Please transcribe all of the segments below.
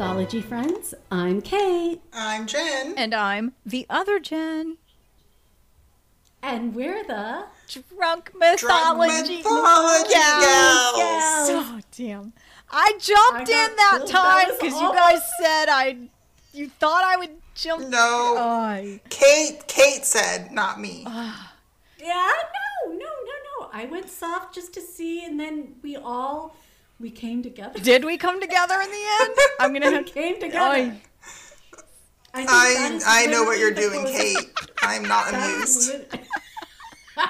mythology friends. I'm Kate, I'm Jen. And I'm the other Jen. and we're the Drunk Drunk mythology. mythology gals. gals. Oh damn! I jumped I in that time because you guys said I. You thought I would jump. In. No. I. Kate Kate said, not me. Ah. yeah. No, no, no, no. I went soft just to see, and then we all we came together. Did we come together in the end? I'm gonna We have. came together. Oy. I, I I know what you're doing, Kate. I'm not that is amused. lit-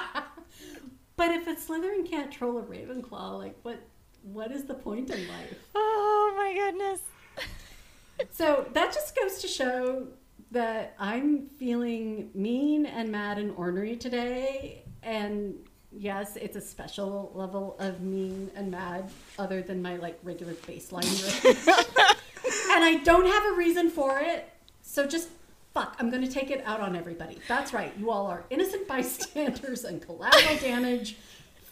but if a Slytherin can't troll a Ravenclaw, like what? What is the point in life? Oh my goodness. So that just goes to show that I'm feeling mean and mad and ornery today. And yes, it's a special level of mean and mad other than my like regular baseline and I don't have a reason for it. So just fuck, I'm going to take it out on everybody. That's right. You all are innocent bystanders and collateral damage.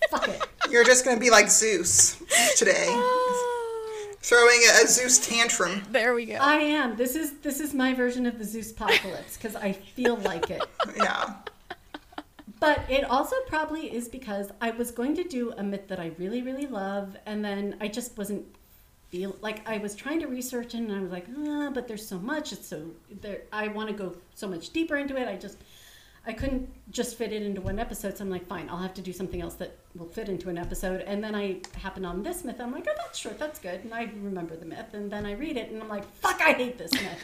Fuck it. You're just gonna be like Zeus today, ah. throwing a, a Zeus tantrum. There we go. I am. This is this is my version of the Zeus apocalypse because I feel like it. Yeah. But it also probably is because I was going to do a myth that I really, really love, and then I just wasn't feel like I was trying to research it, and I was like, ah, but there's so much. It's so there. I want to go so much deeper into it. I just I couldn't just fit it into one episode, so I'm like, fine, I'll have to do something else that will fit into an episode. And then I happen on this myth. I'm like, oh, that's short, that's good, and I remember the myth, and then I read it, and I'm like, fuck, I hate this myth.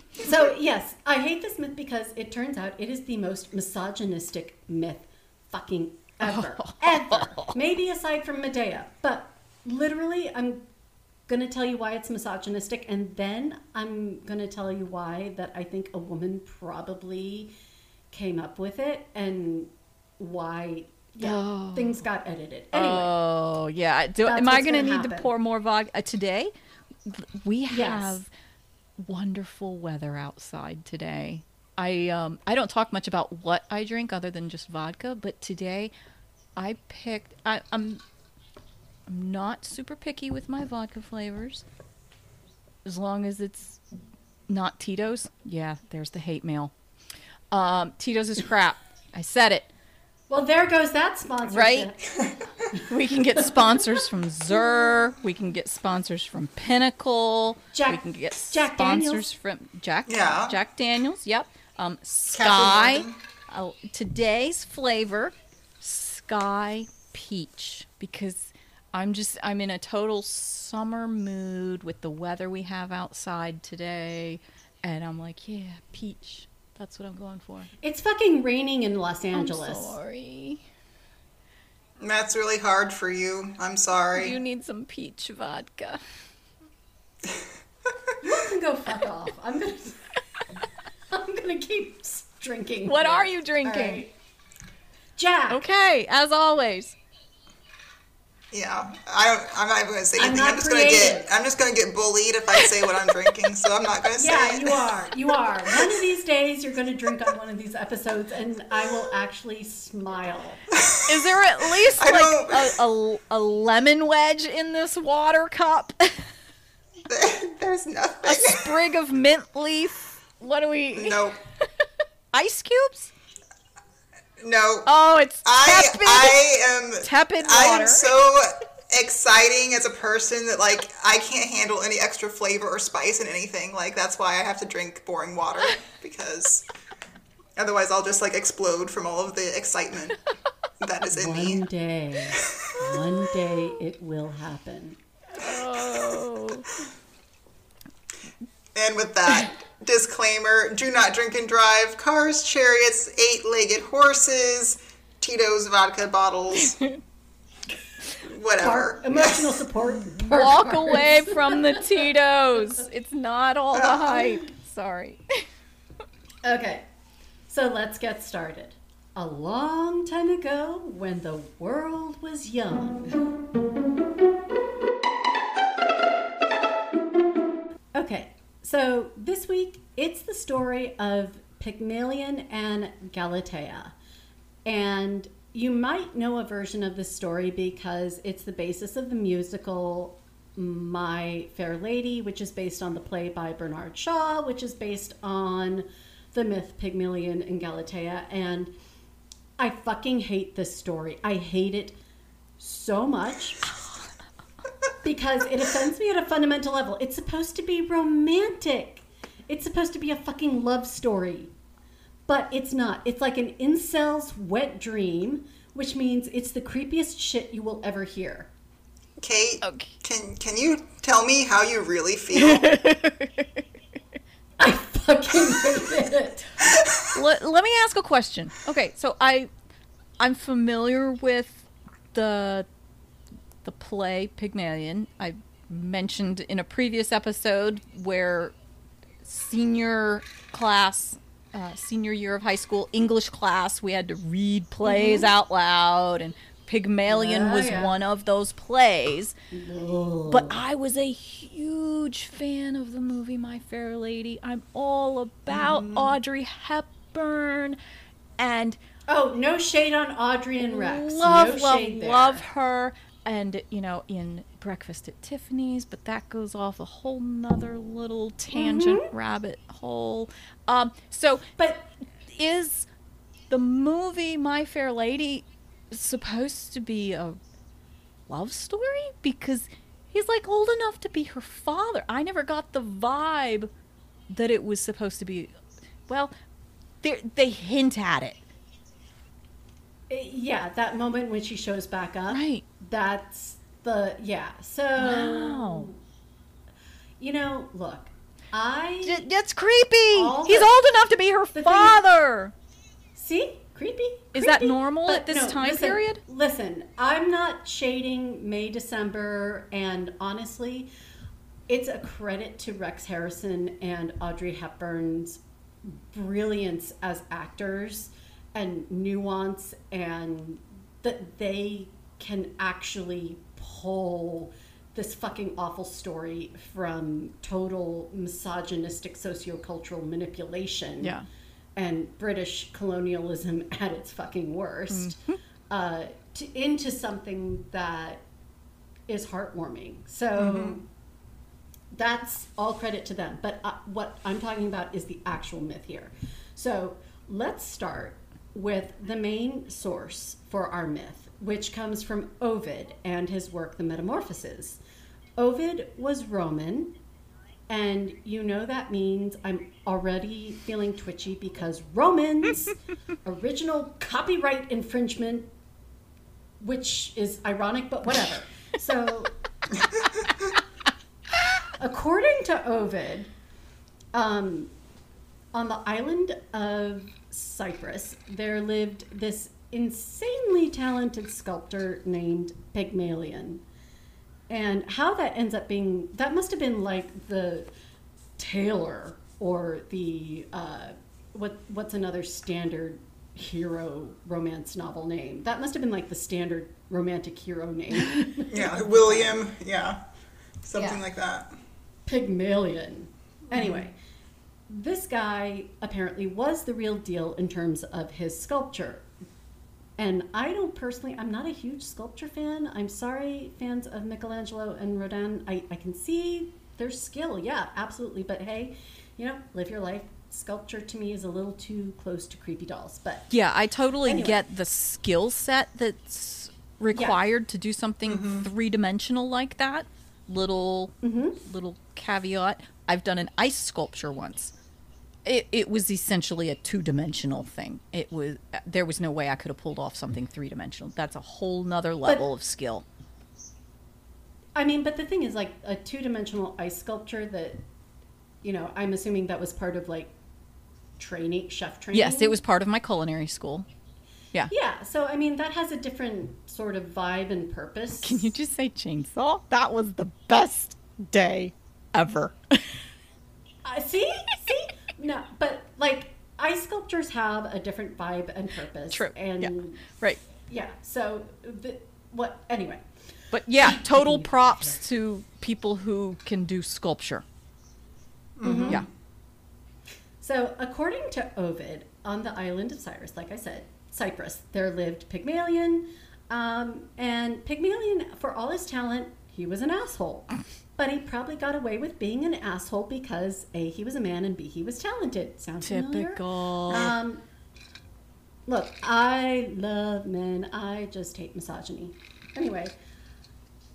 So yes, I hate this myth because it turns out it is the most misogynistic myth fucking ever. ever. Maybe aside from Medea. But literally I'm gonna tell you why it's misogynistic and then I'm gonna tell you why that I think a woman probably came up with it and why yeah, Oh. things got edited. Anyway. Oh yeah. Do, am I going to gonna need to pour more vodka uh, today? We Yes. Wonderful weather outside today. I um I don't talk much about what I drink other than just vodka, but today I picked I, I'm I'm not super picky with my vodka flavors. As long as it's not Tito's. Yeah, there's the hate mail. Um, Tito's is crap. I said it. Well there goes that sponsorship. Right? We can get sponsors from Zur. We can get sponsors from Pinnacle. Jack- we can get Jack sponsors Daniels. from Jack. Yeah. Jack Daniels. Yep. Um, Skyy. Uh, today's flavor, Skyy Peach, because I'm just I'm in a total summer mood with the weather we have outside today, and I'm like, yeah, peach. That's what I'm going for. It's fucking raining in Los Angeles. I'm sorry. That's really hard for you. I'm sorry. You need some peach vodka. You can go fuck off. I'm gonna. I'm gonna keep drinking. What here. are you drinking? All right. Jack. Okay, as always. Yeah, I don't. I'm not even gonna say I'm anything. I'm, not just gonna get. I'm just gonna get bullied if I say what I'm drinking. So I'm not gonna say Yeah, it. you are. You are. One of these days, you're gonna drink on one of these episodes, and I will actually smile. Is there at least I like a, a, a lemon wedge in this water cup? There's nothing. a sprig of mint leaf? What do we? Nope. Ice cubes? No. Oh, it's I tepid. I am tepid I am so exciting as a person that like I can't handle any extra flavor or spice in anything. Like that's why I have to drink boring water because otherwise I'll just like explode from all of the excitement that is in One me. day, one day, it will happen. oh. And with that disclaimer, do not drink and drive cars, chariots, eight-legged horses, Tito's vodka bottles. Whatever. Park, emotional support. park Walk cars. away from the Tito's. It's not all the uh-huh. hype. Sorry. Okay, so let's get started. A long time ago, when the world was young. Okay, so this week it's the story of Pygmalion and Galatea. And you might know a version of this story because it's the basis of the musical My Fair Lady, which is based on the play by Bernard Shaw, which is based on the myth Pygmalion and Galatea. And I fucking hate this story. I hate it so much because it offends me at a fundamental level. It's supposed to be romantic, it's supposed to be a fucking love story. But it's not. It's like an incel's wet dream, which means it's the creepiest shit you will ever hear. Kate, Okay. can can you tell me how you really feel? I fucking hate it. let, let me ask a question. Okay, so I I'm familiar with the the play Pygmalion. I mentioned in a previous episode where senior class uh, senior year of high school English class we had to read plays out loud and Pygmalion was yeah. one of those plays. But I was a huge fan of the movie My Fair Lady. I'm all about Audrey Hepburn and Oh, no shade on Audrey and Rex. love, no love, love her. And, you know, in Breakfast at Tiffany's, but that goes off a whole nother little tangent Mm-hmm. rabbit hole. Um, so, But is the movie My Fair Lady supposed to be a love story? Because he's like old enough to be her father. I never got the vibe that it was supposed to be. Well, they they hint at it, Eh, yeah, that moment when she shows back up. right? That's the yeah. So Wow, you know, look, I D- that's creepy. He's the- old enough to be her thing is- father. see creepy. Is that normal But at this time listen, period? Listen, I'm not shading May December, and honestly, it's a credit to Rex Harrison and Audrey Hepburn's brilliance as actors and nuance and that they can actually pull this fucking awful story from total misogynistic sociocultural manipulation Yeah. and British colonialism at its fucking worst uh, to, into something that is heartwarming. So that's all credit to them. But uh, what I'm talking about is the actual myth here. So let's start with the main source for our myth, which comes from Ovid and his work, The Metamorphoses. Ovid was Roman, and you know that means I'm already feeling twitchy because Romans, original copyright infringement, which is ironic, but whatever. So, according to Ovid, um, on the island of Cyprus, there lived this insanely talented sculptor named Pygmalion. And how that ends up being, that must have been like the tailor or the, uh, what, what's another standard hero romance novel name? That must have been like the standard romantic hero name. yeah, William. Yeah, something Yeah. like that. Pygmalion. Anyway, this guy apparently was the real deal in terms of his sculpture. And I don't personally, I'm not a huge sculpture fan. I'm sorry, fans of Michelangelo and Rodin. I, I can see their skill, yeah, absolutely. But hey, you know, live your life. Sculpture to me is a little too close to creepy dolls. But Yeah, I totally Anyway. get the skill set that's required to do something mm-hmm. three dimensional like that. Little mm-hmm. little caveat. I've done an ice sculpture once. It, it was essentially a two dimensional thing. It was there was no way I could have pulled off something three dimensional. That's a whole nother level of skill. I mean, but the thing is, like a two dimensional ice sculpture that, you know, I'm assuming that was part of like training, chef training. Yes, it was part of my culinary school. Yeah. Yeah, so I mean that has a different sort of vibe and purpose. Can you just say chainsaw? That was the best day ever. uh, see? See? No, but like ice sculptures have a different vibe and purpose. True. And Yeah. yeah, so the, what anyway. But yeah, total props to people who can do sculpture. Yeah. So according to Ovid, on the island of Cyrus, like I said, Cyprus, there lived Pygmalion. Um, and Pygmalion, for all his talent, he was an asshole. But he probably got away with being an asshole because A, he was a man, and B, he was talented. Sound familiar? Typical. Um, look, I love men. I just hate misogyny. Anyway,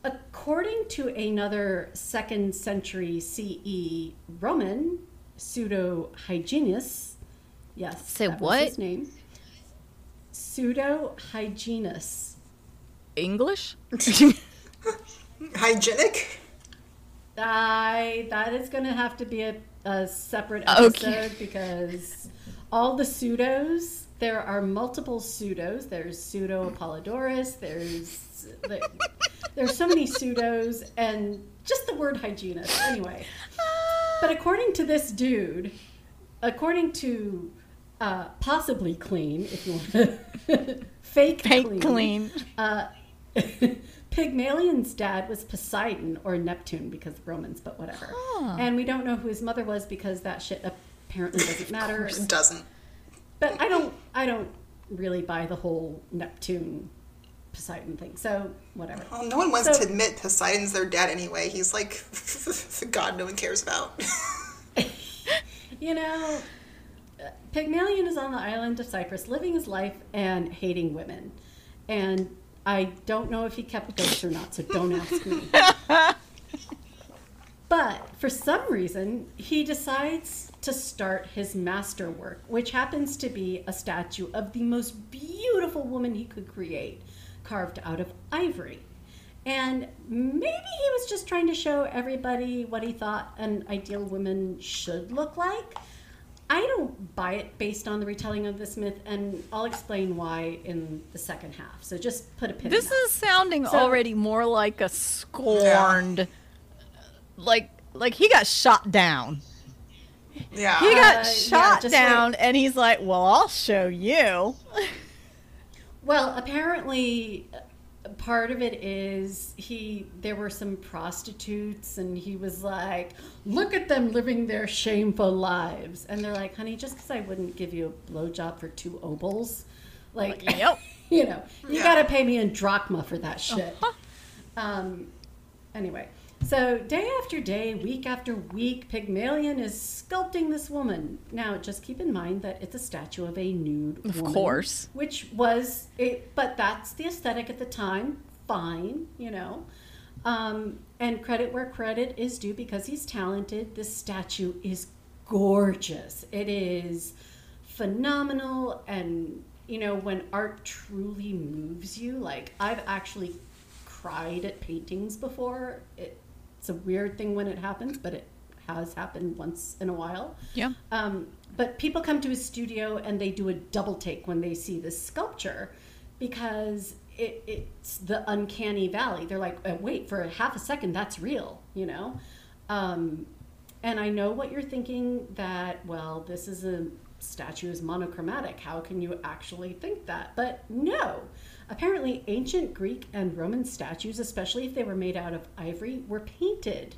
according to another second century CE Roman pseudo Hyginus, yes, Say that was what? his name. Pseudo hygienist. English? Hygienic? I that is going to have to be a, a separate Okay. episode because all the pseudos. There are multiple pseudos. There's pseudo Apollodorus. There's there- there's so many pseudos and just the word hygienist. Anyway, but according to this dude, according to uh, possibly clean, if you want to fake Fake clean. uh, Pygmalion's dad was Poseidon or Neptune because of Romans, but whatever. Huh. And we don't know who his mother was because that shit apparently doesn't matter. It doesn't. But I don't, I don't really buy the whole Neptune Poseidon thing. So whatever. Well, no one wants So- to admit Poseidon's their dad anyway. He's like the god no one cares about. You know, uh, Pygmalion is on the island of Cyprus, living his life and hating women. And I don't know if he kept ghosts or not, so don't ask me. but for some reason, he decides to start his masterwork, which happens to be a statue of the most beautiful woman he could create, carved out of ivory. And maybe he was just trying to show everybody what he thought an ideal woman should look like. I don't buy it based on the retelling of this myth, and I'll explain why in the second half. So just put a pin. This in that. is sounding So- already more like a scorned like like he got shot down. Yeah. He got Uh, shot just down wait. and he's like, "Well, I'll show you." Well, apparently, part of it is he. There were some prostitutes, and he was like, "Look at them living their shameful lives," and they're like, "Honey, just because I wouldn't give you a blowjob for two obols, like, Yep. you know, you Yeah. got to pay me in drachma for that shit." Um, anyway, so day after day, week after week, Pygmalion is sculpting this woman. Now, just keep in mind that it's a statue of a nude woman. Of woman, course. which was it, but that's the aesthetic at the time. Fine, you know. Um, and credit where credit is due because he's talented. This statue is gorgeous. It is phenomenal and you know when art truly moves you like i've actually cried at paintings before it, it's a weird thing when it happens but it has happened once in a while Yeah. um, but people come to his studio and they do a double take when they see this sculpture because it, it's the uncanny valley. They're like, "Uh, wait, for a half a second, that's real, you know? Um, and I know what you're thinking that, well, this is a statue is monochromatic. How can you actually think that? But no. Apparently, ancient Greek and Roman statues, especially if they were made out of ivory, were painted.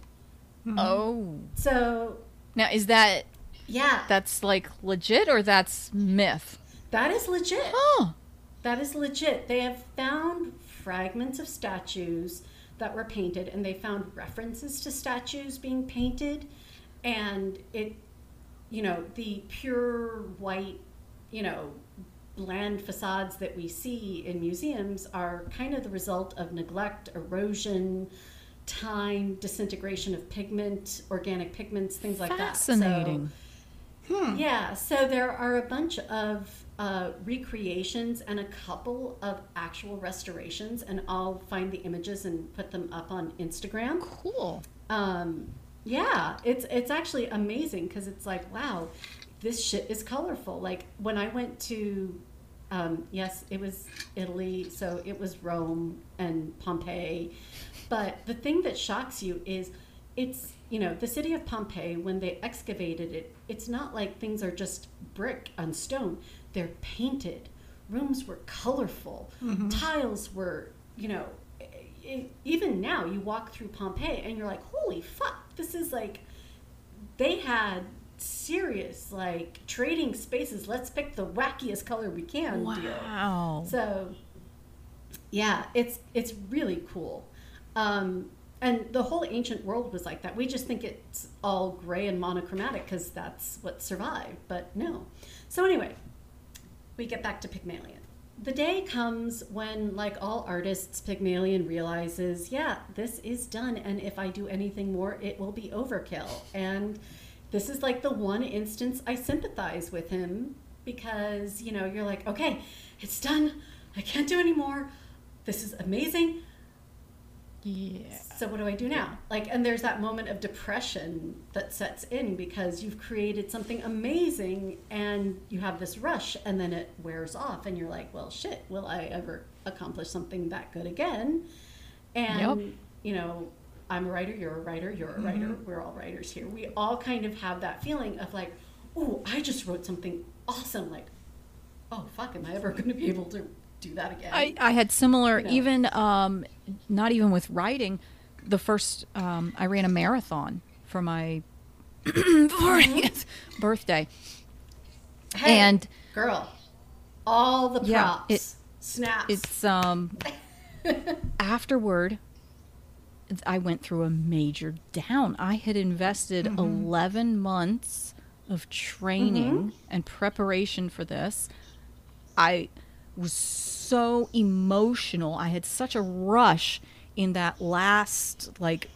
Hmm. Oh. So, Now is that yeah, that's like legit or that's myth? that is legit. Oh. That is legit. They have found fragments of statues that were painted and they found references to statues being painted and it you know the pure white you know bland facades that we see in museums are kind of the result of neglect erosion time disintegration of pigment organic pigments things like that So- Fascinating. yeah, so there are a bunch of uh, recreations and a couple of actual restorations, and I'll find the images and put them up on Instagram. Cool. Um, yeah, it's it's actually amazing because it's like, wow, this shit is colorful. Like when I went to, um, yes, it was Italy, so it was Rome and Pompeii. But the thing that shocks you is it's, you know, the city of Pompeii, when they excavated it, it's not like things are just brick on stone. They're painted. Rooms were colorful. Tiles were, you know, even now you walk through Pompeii and you're like, holy fuck, this is like, they had serious like trading spaces. Let's pick the wackiest color we can deal. Wow. So, yeah, it's it's really cool. Um, And the whole ancient world was like that. We just think it's all gray and monochromatic because that's what survived, but no. So, anyway, we get back to Pygmalion. The day comes when, like all artists, Pygmalion realizes, yeah, this is done, and if I do anything more, it will be overkill. And this is like the one instance I sympathize with him because, you know, you're like, okay, it's done. I can't do anymore. This is amazing. Yeah. So what do I do now? Like, and there's that moment of depression that sets in because you've created something amazing and you have this rush and then it wears off and you're like, well, shit, will I ever accomplish something that good again? And, Yep. you know, I'm a writer, you're a writer, you're a writer, we're all writers here. We all kind of have that feeling of like, oh, I just wrote something awesome. Like, oh, fuck, am I ever going to be able to do that again? I, I had similar, You know. even um, not even with writing. The first, um, I ran a marathon for my 40th birthday. Hey, And- girl, all the props, Yeah, it- snaps. It's um, afterward, I went through a major down. I had invested mm-hmm. 11 months of training mm-hmm. and preparation for this. I was so emotional. I had such a rush in that last like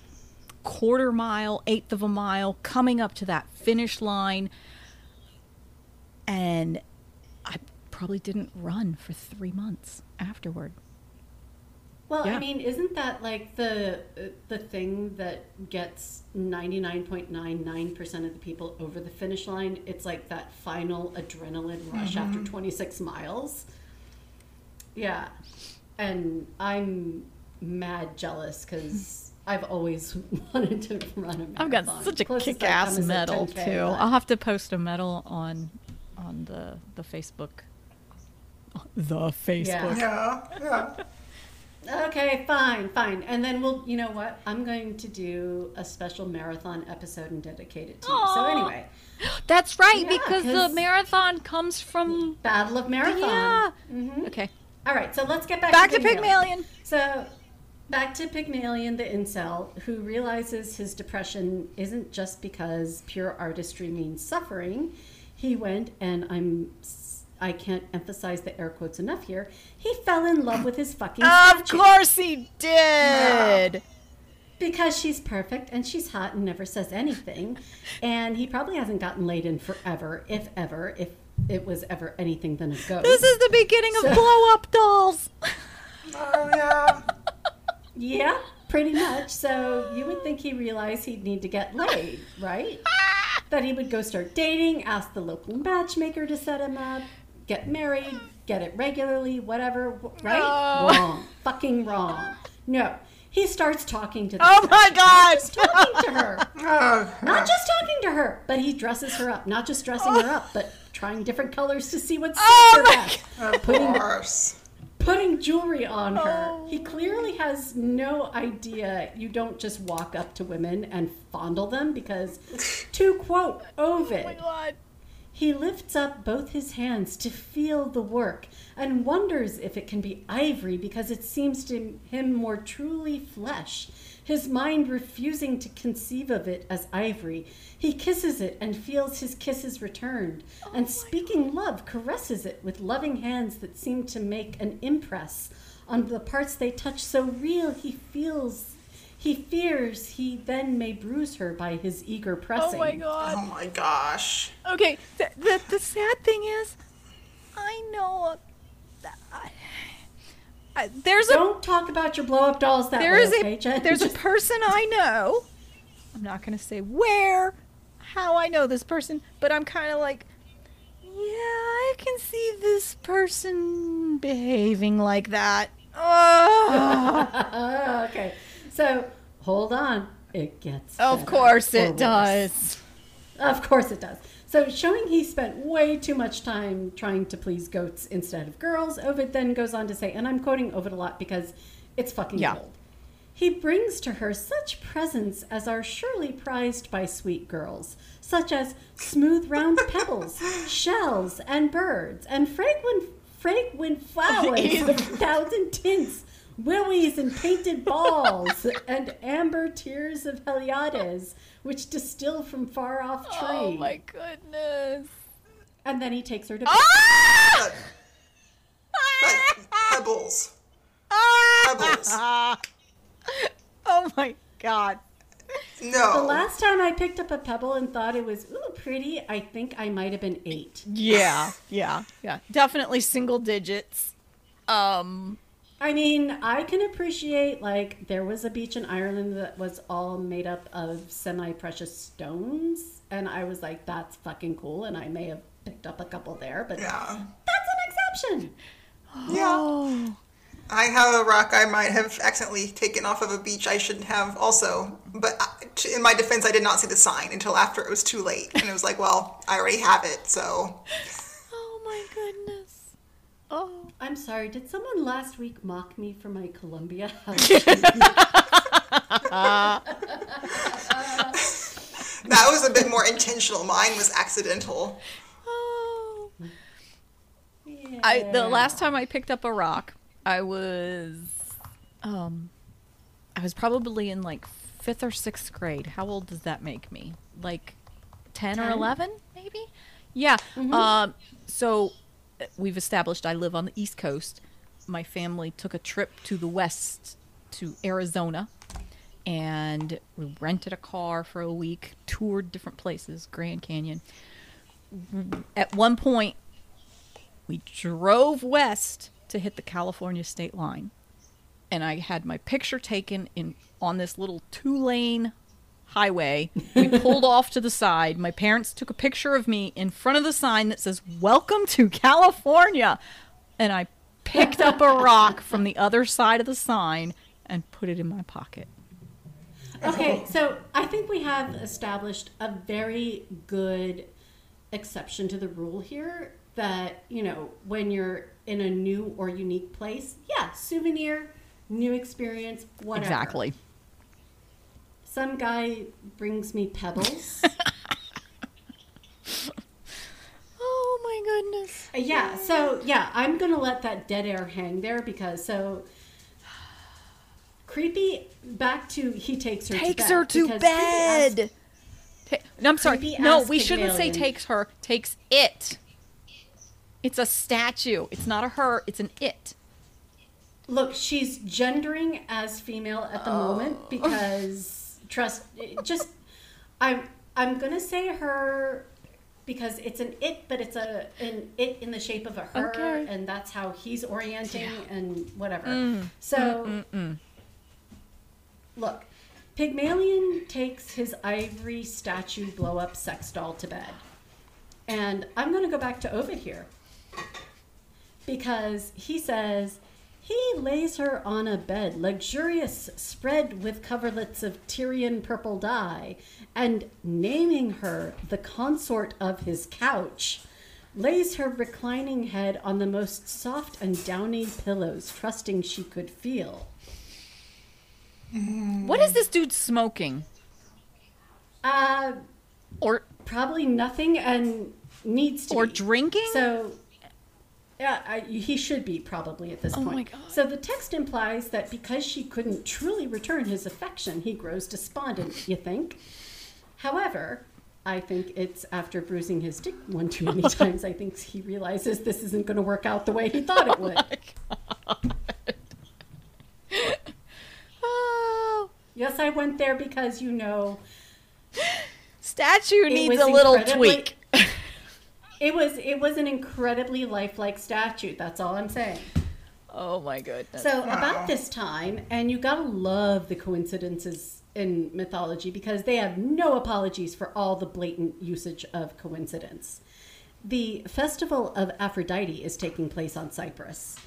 quarter mile, eighth of a mile, coming up to that finish line. And I probably didn't run for three months afterward. Well, I mean, isn't that like the uh, the thing that gets ninety nine point nine nine percent of the people over the finish line? It's like that final adrenaline rush Mm-hmm. after twenty six miles. Yeah, and I'm mad jealous because I've always wanted to run a marathon. I've got such a Closest kick-ass come is a medal too. but- I'll have to post a medal on on the the Facebook. The Facebook. Yeah, yeah. Okay, fine, fine. And then we'll, you know what? I'm going to do a special marathon episode and dedicate it to you. So, anyway, That's right, Yeah, because the marathon comes from. Battle of Marathon. Yeah. hmm Okay, All right, so let's get back, back to Pygmalion. Pygmalion. So, back to Pygmalion, the incel, who realizes his depression isn't just because pure artistry means suffering. He went, and I'm, I can't emphasize the air quotes enough here. He fell in love with his fucking Of statue. course he did. Because she's perfect and she's hot and never says anything. And he probably hasn't gotten laid in forever, if ever, if it was ever anything than a ghost. This is the beginning of blow up dolls. Oh yeah. yeah, pretty much. So you would think he realized he'd need to get laid, right? that he would go start dating, ask the local matchmaker to set him up, get married, get it regularly, whatever, right? Oh. Wrong. Fucking wrong. No. He starts talking to the Oh my God. Just talking to her. Oh, Not just talking to her, but he dresses her up. Not just dressing her up, but trying different colors to see what suits Oh her best. of Putting- course. Putting jewelry on her. Oh. He clearly has no idea you don't just walk up to women and fondle them because, to quote Ovid, Oh my God. He lifts up both his hands to feel the work and wonders if it can be ivory because it seems to him more truly flesh. His mind refusing to conceive of it as ivory, he kisses it and feels his kisses returned, and oh speaking love, caresses it with loving hands that seem to make an impress on the parts they touch so real he feels. He fears he then may bruise her by his eager pressing. Oh my God. Oh my gosh. Okay, the, the, the sad thing is, I know. a- I- I- there's a Don't talk about your blow up dolls that there way, is okay, a Jen? there's a person I know. I'm not gonna say where, how I know this person, but I'm kind of like, yeah, I can see this person behaving like that. Oh, okay. So hold on. It gets. of course it worse. does. Of course it does. So showing he spent way too much time trying to please goats instead of girls, Ovid then goes on to say, and I'm quoting Ovid a lot because it's fucking Yeah. gold. He brings to her such presents as are surely prized by sweet girls, such as smooth round pebbles, shells, and birds, and fragrant fragrant flowers of a thousand tints, willies and painted balls, and amber tears of Heliades, which distill from far off tree. Oh my goodness. And then he takes her to Ah! But, but pebbles. Pebbles. Oh my god. No. The last time I picked up a pebble and thought it was ooh pretty, I think I might have been eight. Yeah, yeah, yeah. Definitely single digits. Um, I mean, I can appreciate like there was a beach in Ireland that was all made up of semi-precious stones, and I was like, that's fucking cool, and I may have picked up a couple there, but yeah. that's an exception. Yeah. oh, I have a rock I might have accidentally taken off of a beach I shouldn't have also. But I, t- in my defense, I did not see the sign until after it was too late. And it was like, well, I already have it, so. oh my goodness. Oh. I'm sorry, did someone last week mock me for my Columbia house? That was a bit more intentional. Mine was accidental. Oh. I the last time I picked up a rock, I was um I was probably in like 5th or 6th grade. How old does that make me? Like 10, or 11 maybe? Yeah. Um so we've established I live on the East Coast. My family took a trip to the west to Arizona and we rented a car for a week, toured different places, Grand Canyon. At one point, we drove west to hit the California state line. And I had my picture taken in on this little two-lane highway. We pulled off to the side. My parents took a picture of me in front of the sign that says "Welcome to California." And I picked up a rock from the other side of the sign and put it in my pocket. Okay, so I think we have established a very good exception to the rule here that, you know, when you're in a new or unique place, yeah, souvenir, new experience, whatever. Exactly. Some guy brings me pebbles. Oh my goodness. Uh, yeah, so yeah, I'm gonna let that dead air hang there because so creepy. Back to he takes her Takes to bed her to because asked- bed. Ta- no, I'm sorry. No, we shouldn't say takes her. Takes it. It's a statue. It's not a her. It's an it. Look, she's gendering as female at the Oh. moment because trust. Just, I'm I'm gonna say her because it's an it, but it's a an it in the shape of a her, Okay. and that's how he's orienting Yeah. Mm. and whatever. Mm. So, mm, mm, look, Pygmalion takes his ivory statue blow up sex doll to bed, and I'm gonna go back to Ovid here because he says he lays her on a bed luxurious spread with coverlets of Tyrian purple dye and naming her the consort of his couch lays her reclining head on the most soft and downy pillows trusting she could feel What is this dude smoking? uh Or probably nothing and needs to or be. drinking? So, yeah, I, he should be probably at this Oh point. my God. So the text implies that because she couldn't truly return his affection, he grows despondent. You think? However, I think it's after bruising his dick one too many times. I think he realizes this isn't going to work out the way he thought it oh would. oh, yes, I went there because you know statue needs a little tweak. It was it was an incredibly lifelike statue. That's all I'm saying. oh my goodness. So about this time, and you gotta love the coincidences in mythology because they have no apologies for all the blatant usage of coincidence. The festival of Aphrodite is taking place on Cyprus.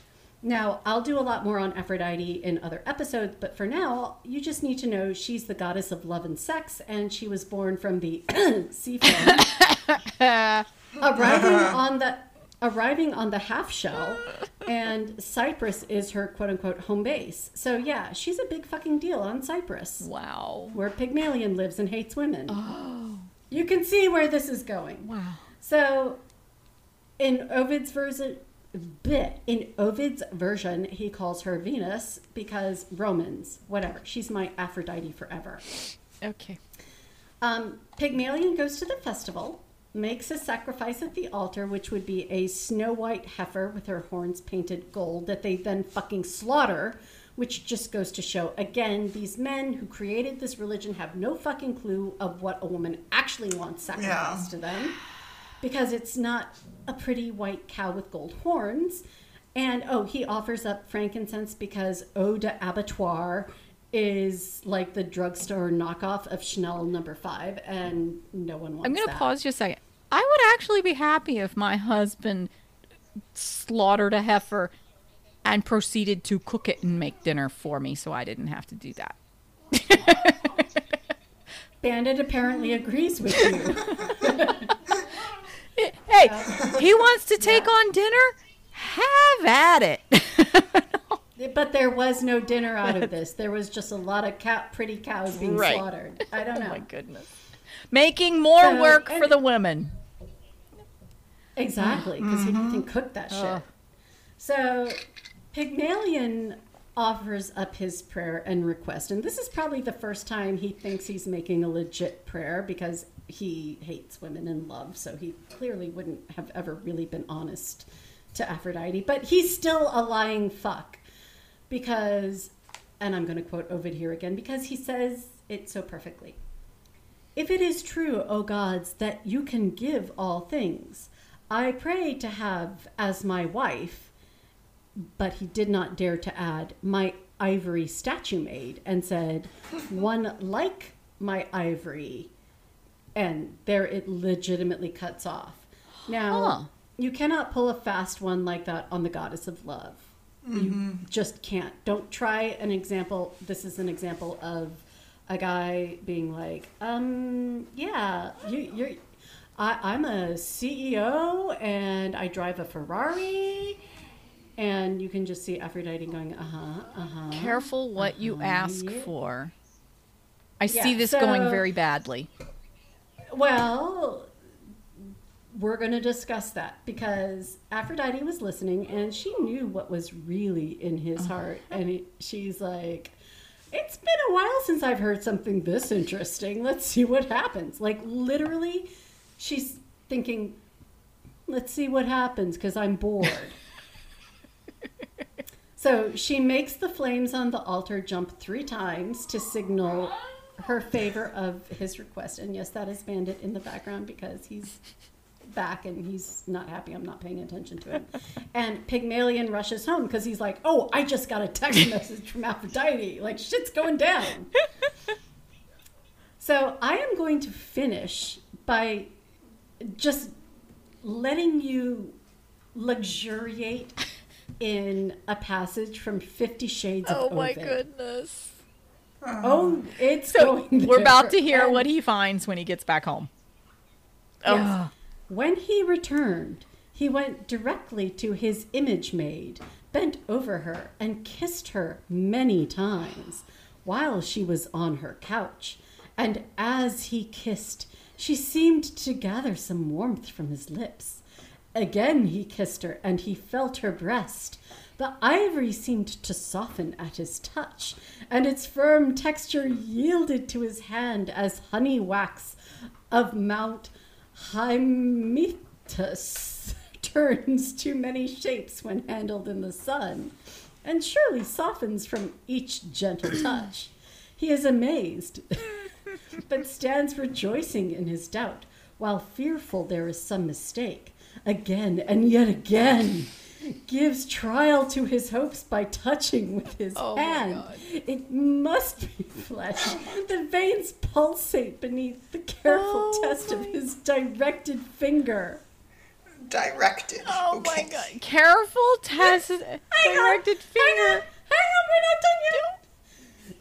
Now, I'll do a lot more on Aphrodite in other episodes, but for now, you just need to know she's the goddess of love and sex, and she was born from the sea foam arriving on the arriving on the half shell and cyprus is her quote unquote home base so yeah she's a big fucking deal on cyprus wow. where pygmalion lives and hates women Oh. you can see where this is going Wow. so in ovid's version bit. In Ovid's version, he calls her Venus because Romans, whatever. She's my Aphrodite forever. Okay. Um, Pygmalion goes to the festival, makes a sacrifice at the altar, which would be a snow white heifer with her horns painted gold that they then fucking slaughter, which just goes to show again, these men who created this religion have no fucking clue of what a woman actually wants sacrificed Yeah. to them because it's not a pretty white cow with gold horns. And oh, he offers up frankincense because Eau de Abattoir is like the drugstore knockoff of Chanel number five, and no one wants I'm going to that. pause just a second. I would actually be happy if my husband slaughtered a heifer and proceeded to cook it and make dinner for me so I didn't have to do that. Bandit apparently agrees with you. Hey, he wants to take on dinner? Have at it. but there was no dinner out of this. There was just a lot of cow- pretty cows being Right. slaughtered. I don't oh know. my goodness. Making more So, work for the women. Exactly, because he Mm-hmm. can cook that shit. Ugh. So, Pygmalion offers up his prayer and request, and this is probably the first time he thinks he's making a legit prayer because he hates women in love, so he clearly wouldn't have ever really been honest to Aphrodite. But he's still a lying fuck because, and I'm going to quote Ovid here again because he says it so perfectly. If it is true, O gods, that you can give all things, I pray to have as my wife, but he did not dare to add, my ivory statue made, and said, one like my ivory. And there it legitimately cuts off. Now, Huh. you cannot pull a fast one like that on the goddess of love. You just can't. Don't try an example. This is an example of a guy being like, um, yeah, you, you're. I, I'm a CEO and I drive a Ferrari, and you can just see Aphrodite going, uh huh, uh huh. Careful what you ask yeah. for. I Yeah, see this going very badly. Well, we're going to discuss that because Aphrodite was listening and she knew what was really in his uh-huh. heart. And it, she's like, It's been a while since I've heard something this interesting. Let's see what happens. Like, literally, she's thinking, Let's see what happens because I'm bored. So she makes the flames on the altar jump three times to signal her favor of his request. And yes, that is Bandit in the background because he's back and he's not happy. I'm not paying attention to him. And Pygmalion rushes home because he's like, oh, I just got a text message from Aphrodite. Like, shit's going down. so I am going to finish by just letting you luxuriate in a passage from Fifty Shades of Oh my goodness. Oh. oh, it's So going we're about to hear And- what he finds when he gets back home. Yes. When he returned, he went directly to his image maid, bent over her, and kissed her many times while she was on her couch. And as he kissed, she seemed to gather some warmth from his lips. Again he kissed her, and he felt her breast. The ivory seemed to soften at his touch, and its firm texture yielded to his hand as honey wax of Mount Hymettus turns to many shapes when handled in the sun, and surely softens from each gentle touch. He is amazed, but stands rejoicing in his doubt, while fearful there is some mistake. Again and yet again, gives trial to his hopes by touching with his Oh hand. It must be flesh. The veins pulsate beneath the careful Oh test of his directed finger. Directed. Oh okay. my god. Careful test directed finger. Hang on, we're not done yet.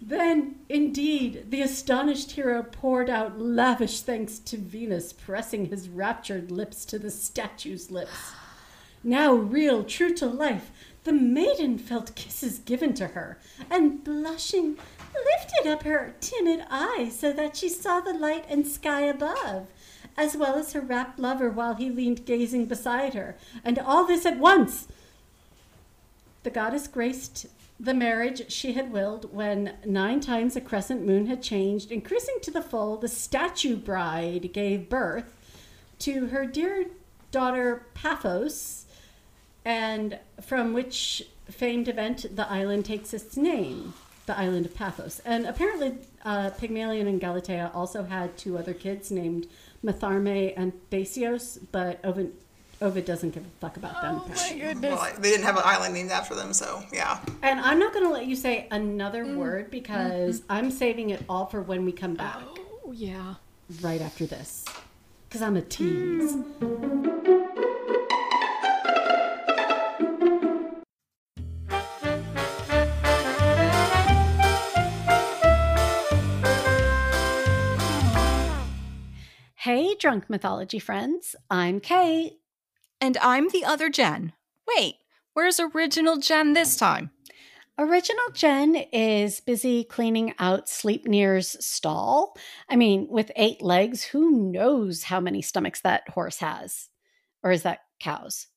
Then, indeed, the astonished hero poured out lavish thanks to Venus, pressing his raptured lips to the statue's lips. Now, real, true to life, the maiden felt kisses given to her, and blushing, lifted up her timid eyes so that she saw the light and sky above, as well as her rapt lover while he leaned gazing beside her. And all this at once, the goddess graced the marriage she had willed when nine times a crescent moon had changed, increasing to the full, the statue bride gave birth to her dear daughter Paphos, and from which famed event the island takes its name, the island of Paphos. And apparently, uh, Pygmalion and Galatea also had two other kids named Metharme and Basios, but Ovid, Ovid doesn't give a fuck about them. Oh apparently. goodness. Well, they didn't have an island named after them, so yeah. And I'm not going to let you say another mm. word mm-hmm. because I'm saving it all for when we come back Oh yeah. right after this. Because I'm a tease. Mm. Hey, drunk mythology friends. I'm Kate. And I'm the other Jen. Wait, where's original Jen this time? Original Jen is busy cleaning out Sleipnir's stall. I mean, with eight legs, who knows how many stomachs that horse has? Or is that cows?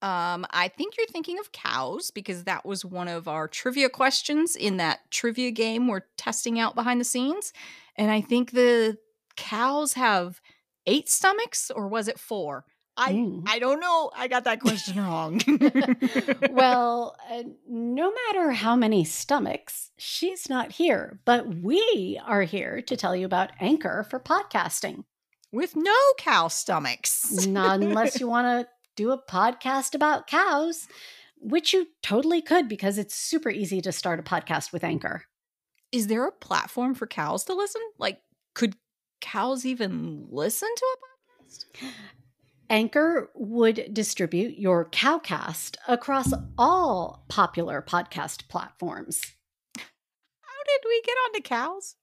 Um, I think you're thinking of cows because that was one of our trivia questions in that trivia game we're testing out behind the scenes. And I think the cows have eight stomachs, or was it four? I Mm. I don't know. I got that question wrong. well, uh, no matter how many stomachs, she's not here, but we are here to tell you about Anchor for podcasting. With no cow stomachs. Not unless you want to do a podcast about cows, which you totally could because it's super easy to start a podcast with Anchor. Is there a platform for cows to listen? Like, could cows even listen to a podcast? Anchor would distribute your Cowcast across all popular podcast platforms. How did we get onto cows?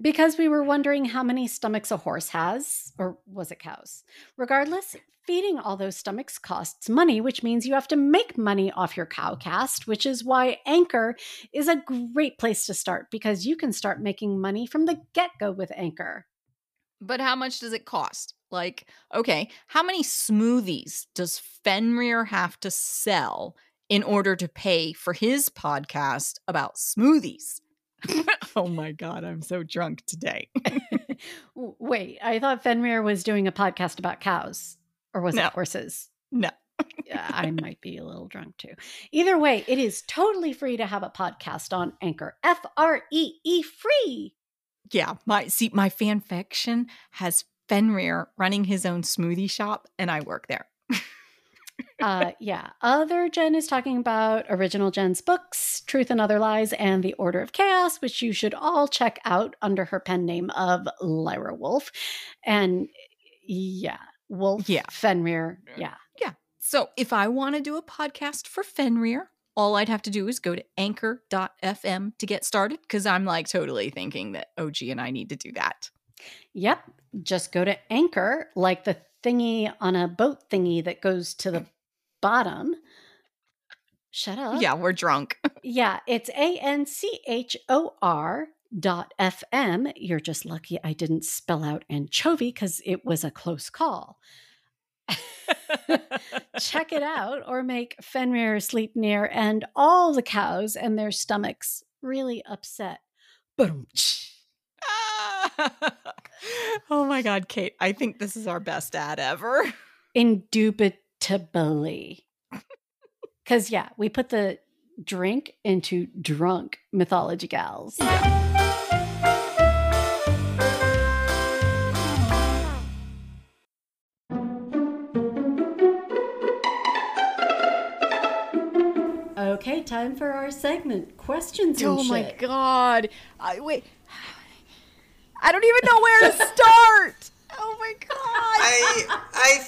Because we were wondering how many stomachs a horse has, or was it cows? Regardless, feeding all those stomachs costs money, which means you have to make money off your cowcast, which is why Anchor is a great place to start because you can start making money from the get go with Anchor. But how much does it cost? Like, okay, how many smoothies does Fenrir have to sell in order to pay for his podcast about smoothies? oh my God, I'm so drunk today. Wait, I thought Fenrir was doing a podcast about cows, or was No. it horses? No. Yeah, I might be a little drunk too. Either way, it is totally free to have a podcast on Anchor. F R E E free. Yeah, my see, my fan fiction has Fenrir running his own smoothie shop, and I work there. Uh, yeah. Other Jen is talking about original Jen's books, Truth and Other Lies, and The Order of Chaos, which you should all check out under her pen name of Lyra Wolf. And yeah, Wolf, Yeah. Fenrir, yeah. Yeah. So if I want to do a podcast for Fenrir, all I'd have to do is go to anchor.fm to get started because I'm like totally thinking that OG and I need to do that. Yep. Just go to Anchor, like the thingy on a boat thingy that goes to the bottom. Shut up. Yeah, we're drunk. Yeah, it's A N C H O R dot FM. You're just lucky I didn't spell out anchovy because it was a close call. Check it out or make Fenrir Sleipnir and all the cows and their stomachs really upset. Boom. oh my God, Kate, I think this is our best ad ever. Indubitably. Because, yeah, we put the drink into drunk mythology gals. Okay, time for our segment questions and Oh my shit. God. I, wait. I don't even know where to start. oh my God. I I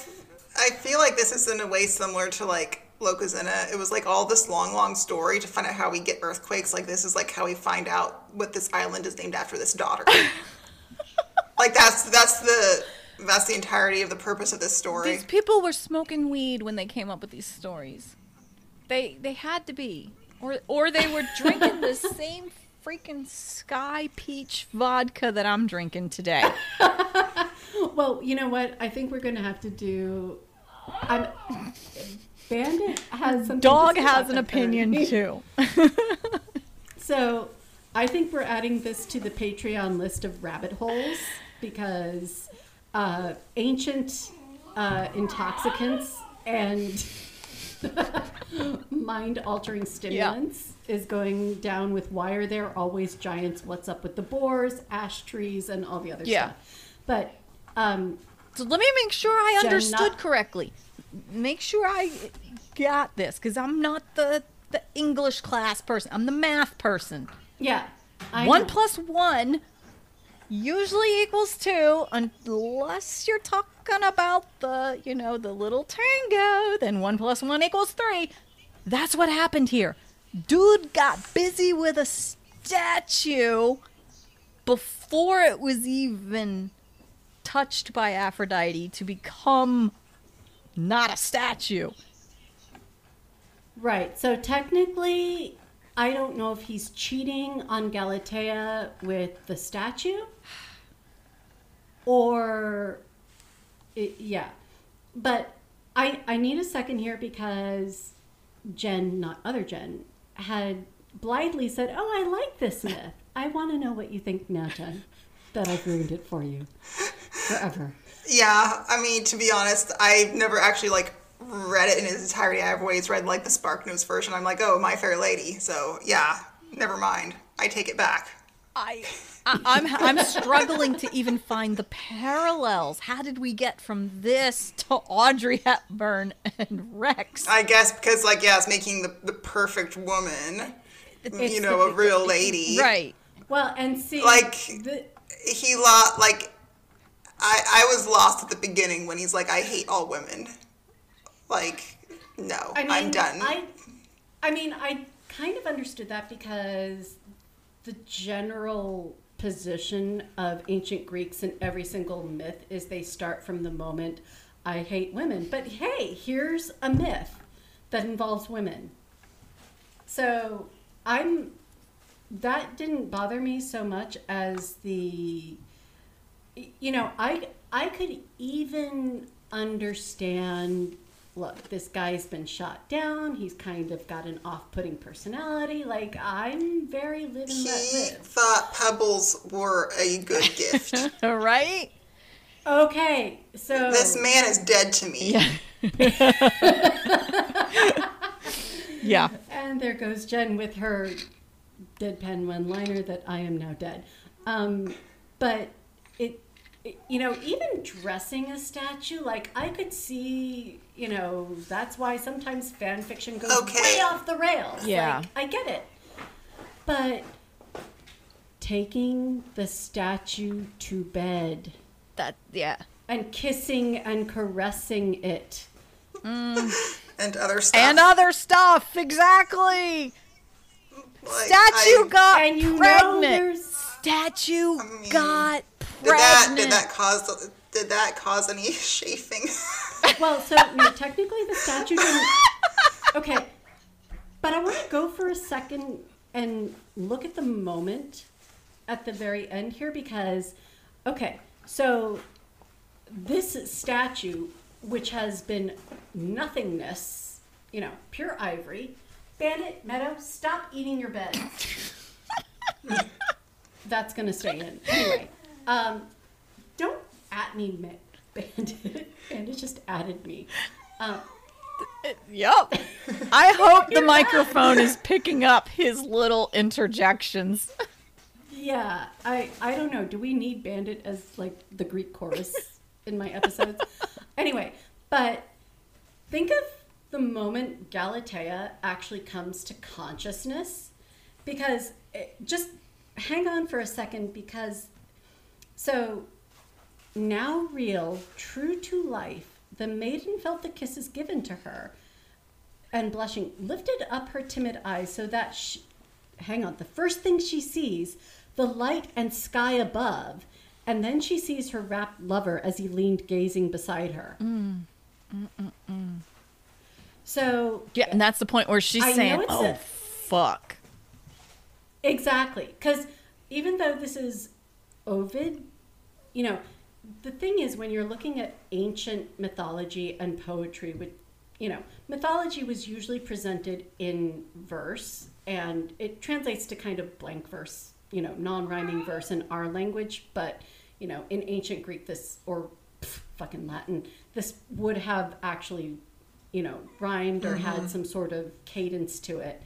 I feel like this is in a way similar to like Lokasenna. It was like all this long, long story to find out how we get earthquakes. Like this is like how we find out what this island is named after this daughter. like that's that's the that's the entirety of the purpose of this story. These people were smoking weed when they came up with these stories. They they had to be, or or they were drinking the same freaking Skyy Peach vodka that I'm drinking today. Well, you know what? I think we're going to have to do I'm. Bandit has something. Dog has an opinion too. So, I think we're adding this to the Patreon list of rabbit holes because uh, ancient uh, intoxicants and mind altering stimulants is going down with why are there always giants? What's up with the boars, ash trees, and all the other Yeah. stuff. But um, So let me make sure I understood not- correctly. Make sure I got this because I'm not the the English class person. I'm the math person. yeah, I one know. plus one usually equals two, unless you're talking about the you know the little tango. Then one plus one equals three. That's what happened here. Dude got busy with a statue before it was even touched by Aphrodite to become not a statue. Right. So technically, I don't know if he's cheating on Galatea with the statue or it, yeah. But I I need a second here because Jen, not other Jen, had blithely said, "Oh, I like this myth. I want to know what you think now, Jen, that I've ruined it for you forever." Yeah, I mean, to be honest, I've never actually like read it in its entirety. I've always read like the Spark Notes version. I'm like, oh, My Fair Lady. So yeah, never mind. I take it back. I, I I'm I'm struggling to even find the parallels. How did we get from this to Audrey Hepburn and Rex? I guess because like yeah, it's making the the perfect woman. You know, a real lady. Right. Well, and see, Like- the, He lost like. I I was lost at the beginning when he's like, I hate all women. Like, no, I mean, I'm done. I, I mean, I kind of understood that because the general position of ancient Greeks in every single myth is they start from the moment I hate women. But hey, here's a myth that involves women. So I'm that didn't bother me so much as the you know, I I could even understand. Look, this guy's been shot down. He's kind of got an off-putting personality. Like I'm very live and he let live. thought pebbles were a good gift. right? Okay, so this man is dead to me. Yeah. yeah. and there goes Jen with her deadpan one-liner that I am now dead. Um, but it, it, you know, even dressing a statue, like I could see, you know, that's why sometimes fan fiction goes Okay. way off the rails. Yeah. Like, I get it. But taking the statue to bed That yeah. and kissing and caressing it. Mm. And other stuff. And other stuff, exactly. Like, Statue I- got and you know pregnant. there's Statue mean, got Did that did that cause did that cause any chafing? Well, so no, technically the statue didn't. Okay, but I want to go for a second and look at the moment at the very end here because, okay, so this statue, which has been nothingness, you know, pure ivory. Bandit, Meadow, stop eating your bed. That's gonna stay in anyway. Um, don't at me, Bandit. Bandit just added me. Um, Yep. I hope the microphone is picking up his little interjections. yeah, I I don't know. Do we need Bandit as like the Greek chorus in my episodes? anyway, but think of the moment Galatea actually comes to consciousness, because it, just hang on for a second because so now real, true to life, the maiden felt the kisses given to her, and blushing, lifted up her timid eyes so that she, hang on, the first thing she sees, the light and sky above, and then she sees her rapt lover as he leaned gazing beside her. Mm. Mm, mm, so Yeah, and that's the point where she's I saying, "Oh, a- fuck." Exactly. Because even though this is Ovid, you know, the thing is when you're looking at ancient mythology and poetry with you know mythology was usually presented in verse and it translates to kind of blank verse you know non-rhyming verse in our language. But you know in ancient greek this or pff, fucking latin this would have actually you know rhymed or had mm-hmm. some sort of cadence to it.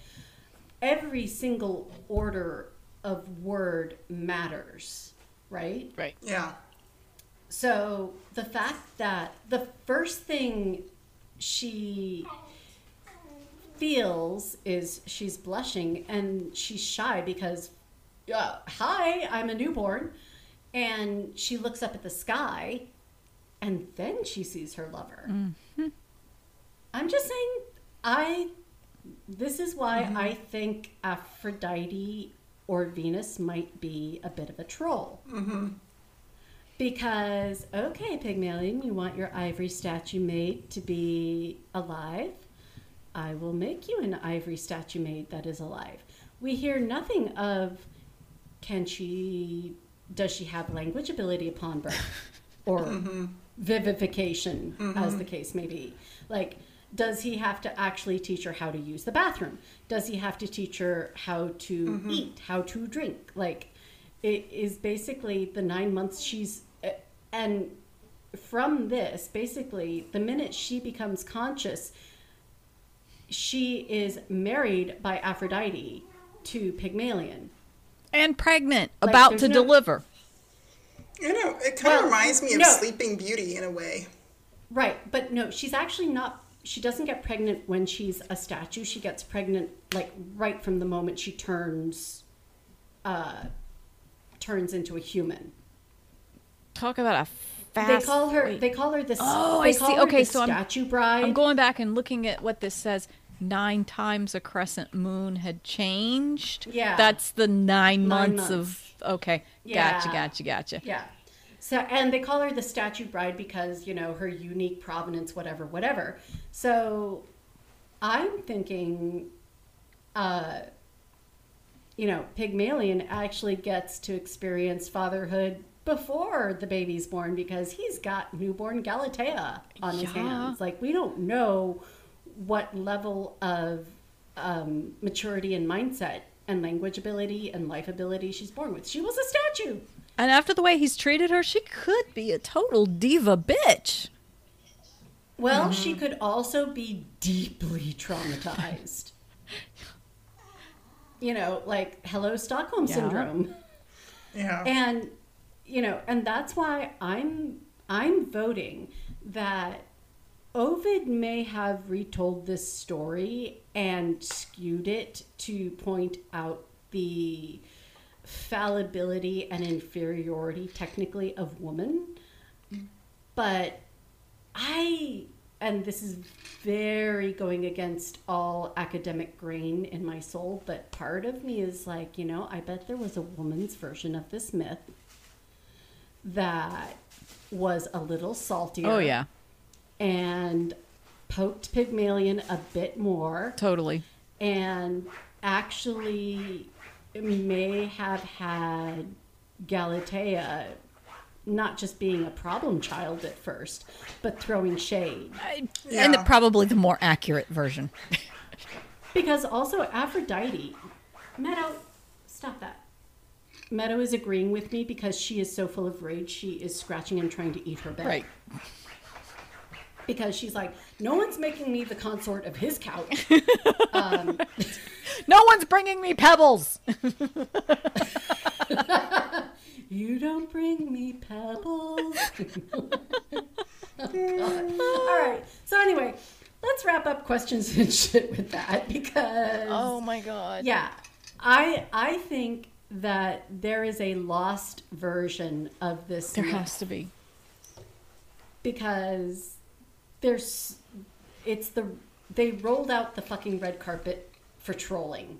Every single order of word matters right Right. Yeah. so the fact that the first thing she feels is she's blushing and she's shy because, uh, hi, I'm a newborn. And she looks up at the sky and then she sees her lover. I'm just saying, I. This is why I think Aphrodite or Venus might be a bit of a troll. Mm-hmm. Because, okay, Pygmalion, you want your ivory statue made to be alive? I will make you an ivory statue made that is alive. We hear nothing of can she, does she have language ability upon birth? Or mm-hmm. vivification, as mm-hmm. the case may be. Like, does he have to actually teach her how to use the bathroom? Does he have to teach her how to mm-hmm. eat, how to drink? Like, it is basically the nine months she's, and from this, basically, the minute she becomes conscious, she is married by Aphrodite to Pygmalion. And pregnant, Like, about to no- deliver. You know, it kind Well, of reminds me of no. Sleeping Beauty in a way. Right, but no, she's actually not. She doesn't get pregnant when she's a statue. She gets pregnant like right from the moment she turns, uh, turns into a human. Talk about a fast. they call her. wait. They call her the. Oh, I see. Okay, so I'm- statue bride. I'm going back and looking at what this says. Nine times a crescent moon had changed. Yeah. That's the nine, Nine months, months. of. Okay. Yeah. Gotcha, gotcha, gotcha. Yeah. So and they call her the statue bride because, you know, her unique provenance, whatever, whatever. So I'm thinking uh you know, Pygmalion actually gets to experience fatherhood before the baby's born because he's got newborn Galatea on his Yeah. hands. Like we don't know what level of um, maturity and mindset and language ability and life ability she's born with. She was a statue. And after the way he's treated her, she could be a total diva bitch. Well, mm-hmm. she could also be deeply traumatized. you know, like hello Stockholm Yeah. syndrome. Yeah. And you know, and that's why I'm I'm voting that Ovid may have retold this story and skewed it to point out the fallibility and inferiority technically of woman. Mm. But I, and this is very going against all academic grain in my soul, but part of me is like, you know, I bet there was a woman's version of this myth that was a little saltier Oh, yeah. and poked Pygmalion a bit more Totally. and actually may have had Galatea not just being a problem child at first, but throwing shade. Yeah. And the, probably the more accurate version. Because also Aphrodite, Meadow, stop that. Meadow is agreeing with me because she is so full of rage, she is scratching and trying to eat her bed. right. Because she's like, no one's making me the consort of his couch. um, No one's bringing me pebbles. You don't bring me pebbles. oh, All right. So anyway, let's wrap up questions and shit with that because Oh, my God. yeah, I I think that there is a lost version of this There myth has to be. because there's it's the they rolled out the fucking red carpet for trolling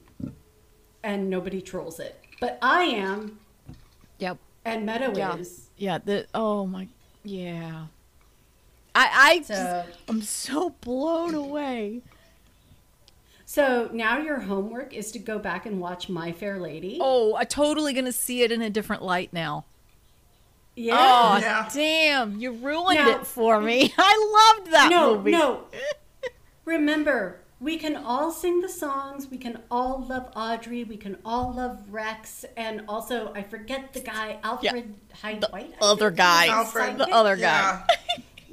and nobody trolls it. But I am Yep. and Meadow Yeah. is. Yeah. The oh my. Yeah. I I So- just, I'm so blown away. So now your homework is to go back and watch My Fair Lady. Oh, I'm totally gonna see it in a different light now. Yeah. Oh, Yeah. damn! You ruined Now- it for me. I loved that no, movie. no. Remember, we can all sing the songs. We can all love Audrey. We can all love Rex, and also I forget the guy Alfred Hyde White. I other guy. Alfred. The other guy. Yeah.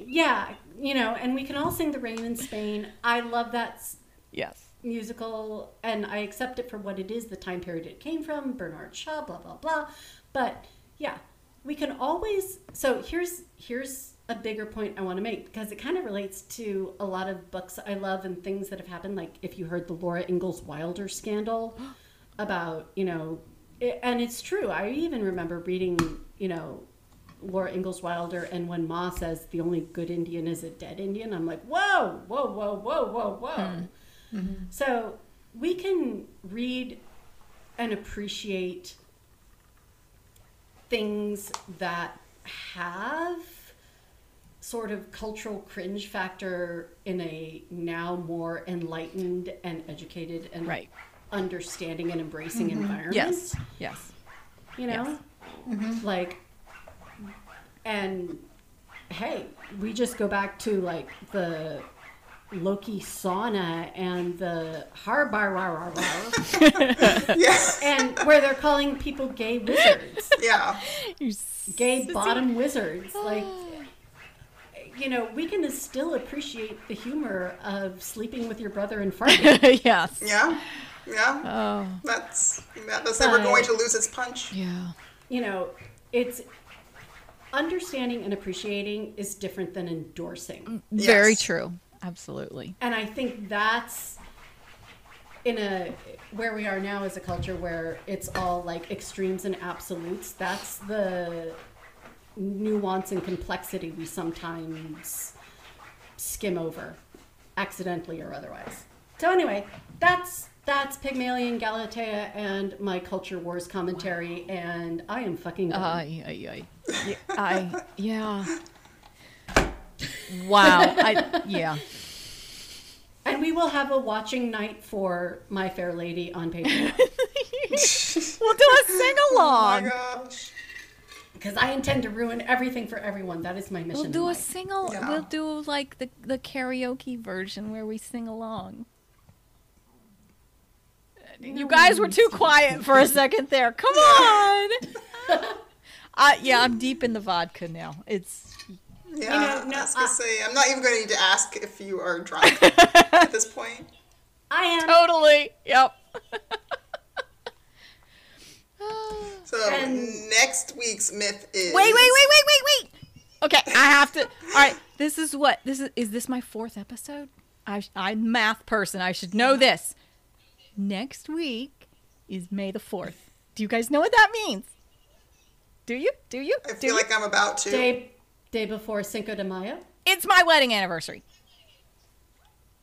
Yeah, you know, and we can all sing "The Rain in Spain." I love that Yes. musical, and I accept it for what it is, the time period it came from, Bernard Shaw, blah blah blah. But yeah, we can always. So here's here's a bigger point I want to make because it kind of relates to a lot of books I love and things that have happened. Like if you heard the Laura Ingalls Wilder scandal about you know, it, and it's true. I even remember reading you know. Laura Ingalls Wilder, and when Ma says the only good Indian is a dead Indian, I'm like, whoa, whoa, whoa, whoa, whoa, whoa. Hmm. Mm-hmm. So we can read and appreciate things that have sort of cultural cringe factor in a now more enlightened and educated and Right. understanding and embracing mm-hmm. environment Yes. Yes. you know mm-hmm. like and hey we just go back to like the Lokasenna and the harbar Yeah. and where they're calling people gay wizards Yeah. You gay bottom wizards like you know we can still appreciate the humor of sleeping with your brother and farting yes. Yeah. Yeah. Oh. That's that, that's never But- going to lose its punch. Yeah. you know it's understanding and appreciating is different than endorsing mm, Very true. Absolutely. and i think that's in a where we are now as a culture where it's all like extremes and absolutes that's the nuance and complexity we sometimes skim over accidentally or otherwise so anyway that's that's pygmalion galatea and my culture wars commentary and i am fucking done. Ay, ay, ay. Yeah, I, yeah. Wow. I, yeah. and we will have a watching night for my fair lady on patreon We'll do a sing Oh my along. gosh. Because i intend to ruin everything for everyone that is my mission We'll do a life. sing Yeah. We'll do like the, the karaoke version where we sing along. You guys were too quiet for a second there. Come on. uh, yeah, I'm deep in the vodka now. It's Yeah. know, no, I was gonna I- say I'm not even going to need to ask if you are drunk at this point. i am totally. Yep. So And- next week's myth is Wait, wait, wait, wait, wait, wait. Okay, I have to. All right, this is what this is. Is this my fourth episode? I, I'm math person. I should know this. Next week is May the fourth. Do you guys know what that means? Do you? Do you? I Do feel you? like I'm about to. day day before cinco de mayo It's my wedding anniversary.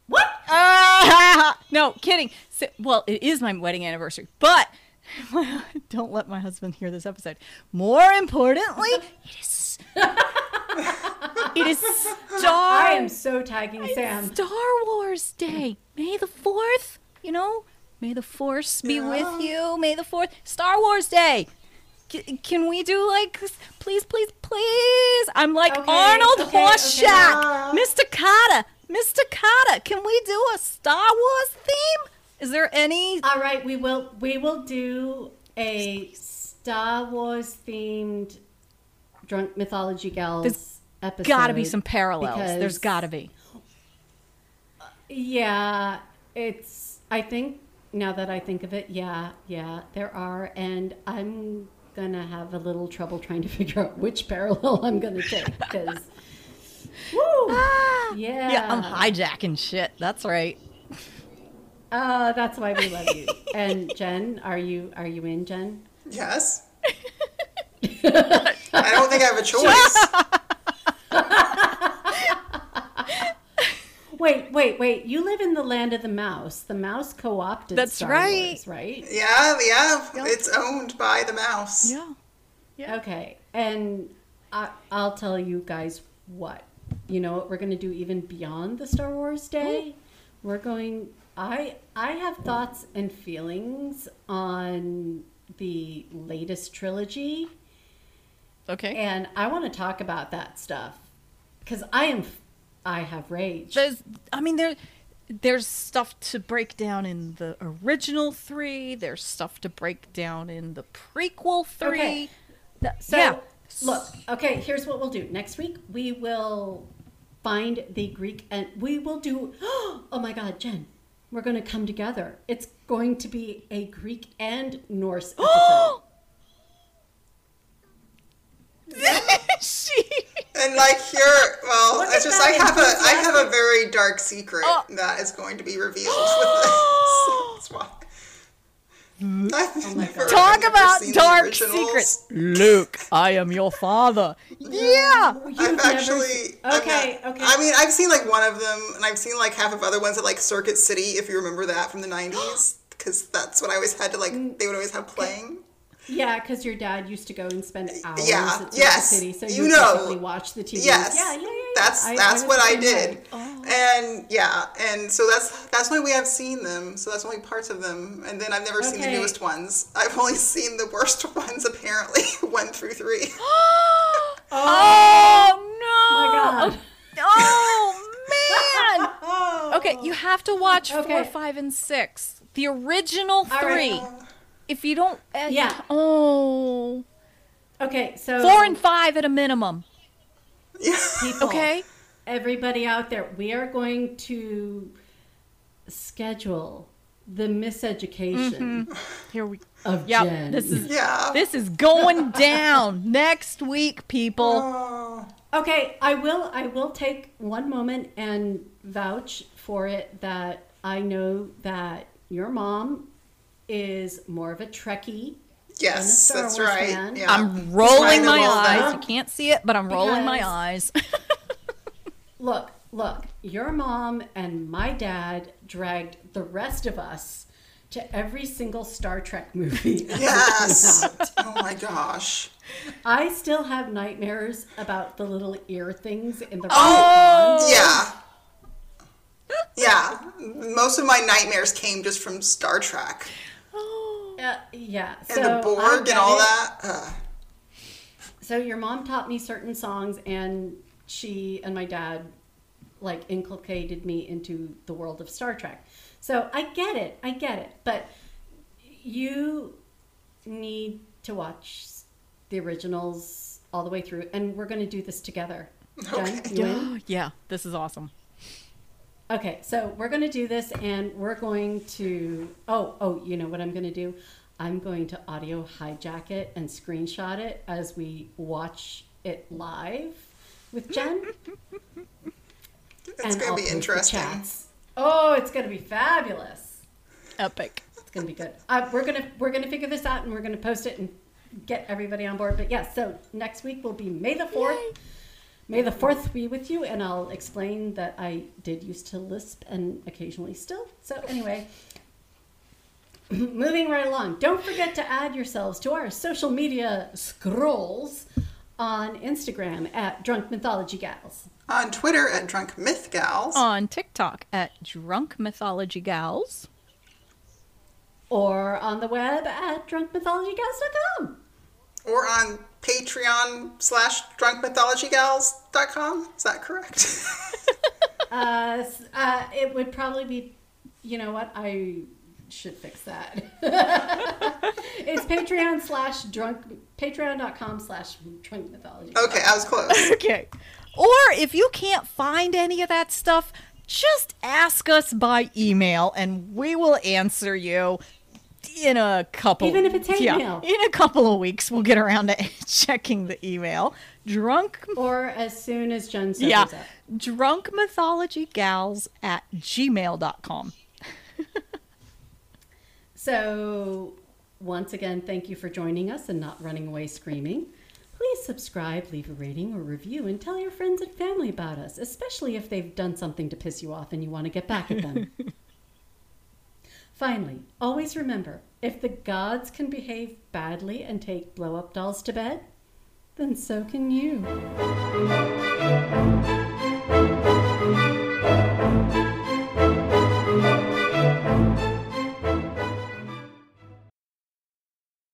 what Ah, no, kidding. So, well, it is my wedding anniversary, but don't let my husband hear this episode. More importantly, it is. it is Star. i am so tagging sam Star Wars Day, May the fourth. You know, May the Force be Yeah. with you. May the fourth, Star Wars Day. C- can we do like, please, please, please? I'm like Okay, Arnold okay, Horshack, okay. Mr. Kotter, Mr. Kotter. Can we do a Star Wars theme? Is there any? All right, we will we will do a Star Wars themed drunk mythology gals There's episode. Gotta be some parallels. There's gotta be. Yeah, it's. I think now that I think of it, yeah, yeah, there are, and I'm gonna have a little trouble trying to figure out which parallel I'm gonna take because. Woo! Ah, Yeah. yeah, I'm hijacking shit. That's right. Uh, that's why we love you. And Jen, are you are you in, Jen? Yes. I don't think I have a choice. Wait, wait, wait. You live in the land of the mouse. The mouse co-opted That's Star right. Wars, right? Yeah, yeah. Yep. It's owned by the mouse. Yeah. Okay. And I, I'll tell you guys what. You know what we're going to do even beyond the Star Wars Day? We're going I I have thoughts and feelings on the latest trilogy Okay. and I want to talk about that stuff because I am, I have rage. There's, I mean, there, there's stuff to break down in the original three. There's stuff to break down in the prequel three. Okay. So yeah. look, okay, here's what we'll do. Next week we will find the Greek and we will do oh my god, Jen. We're going to come together. It's going to be a Greek and Norse episode. she. And like here, well, Look it's just I have a I have a very dark secret Oh. that is going to be revealed with this. That's why. I've never- Talk never about seen dark secrets. Luke, I am your father. Yeah. You've I've never actually I've Okay, not- okay. I mean, I've seen like one of them, and I've seen like half of other ones at like Circuit City, if you remember that from the '90s, because that's what I always had to like. Mm. They would always have playing. Yeah, because your dad used to go and spend hours Yeah, at Circuit yes, City, so you you, know. basically watch the TV. Yes, Yeah, yeah, yeah. yeah. That's I- that's I was what I did. Oh. and yeah, and so that's that's why we have seen them. So that's only parts of them, and then I've never seen the newest ones. I've only seen the worst ones, apparently, one through three. Oh, oh no! My God. Oh man! Oh. Okay, you have to watch four, five, and six. The original three. right. If you don't, uh, Yeah. Oh, Okay, so four and five at a minimum. Yeah. people, Okay. everybody out there, we are going to schedule the miseducation Here we. of Yep. Jen. This is Yeah. this is going down next week, people. Oh. Okay, I will I will take one moment and vouch for it that I know that your mom is more of a Trekkie. Yes, Star that's Wars right. fan. Yeah. I'm rolling my Right eyes. You can't see it, but I'm rolling my eyes. Look, look, your mom and my dad dragged the rest of us to every single Star Trek movie. Yes. oh my gosh. I still have nightmares about the little ear things in the Oh! Yeah. Yeah. Most of my nightmares came just from Star Trek Uh, yeah. and so the Borg and all it. that. Ugh. So your mom taught me certain songs, and she and my dad like inculcated me into the world of Star Trek. So I get it, I get it, but you need to watch the originals all the way through, and we're going to do this together. Okay. you in? yeah, this is awesome. Okay, so we're going to do this, and we're going to. Oh, oh, you know what I'm going to do? I'm going to audio hijack it and screenshot it as we watch it live with Jen. It's going to be interesting. Oh, it's going to be fabulous. Epic. It's going to be good. Uh, we're gonna we're gonna figure this out, and we're gonna post it and get everybody on board. But yes, so next week will be May the fourth. May the fourth be with you, and I'll explain that I did used to lisp and occasionally still. So anyway, moving right along. Don't forget to add yourselves to our social media scrolls on Instagram at Drunk Mythology Gals. On Twitter at Drunk Myth Gals. On TikTok at Drunk Mythology Gals. or on the web at drunkmythologygals.com. or on Patreon slash drunkmythologygals.com. Is that correct? Uh, uh, it would probably be, you know what? I should fix that. it's Patreon slash drunk, patreon.com slash drunk mythology. okay, I was close. Okay. Or if you can't find any of that stuff, just ask us by email and we will answer you in a couple Even if it's hate yeah, mail. In a couple of weeks we'll get around to checking the email. Drunk Or as soon as Jen says yeah. Drunk mythology gals at gmail.com. So, once again, thank you for joining us and not running away screaming. Please subscribe, leave a rating or review, and tell your friends and family about us, especially if they've done something to piss you off and you want to get back at them. Finally, always remember if the gods can behave badly and take blow up dolls to bed, then so can you.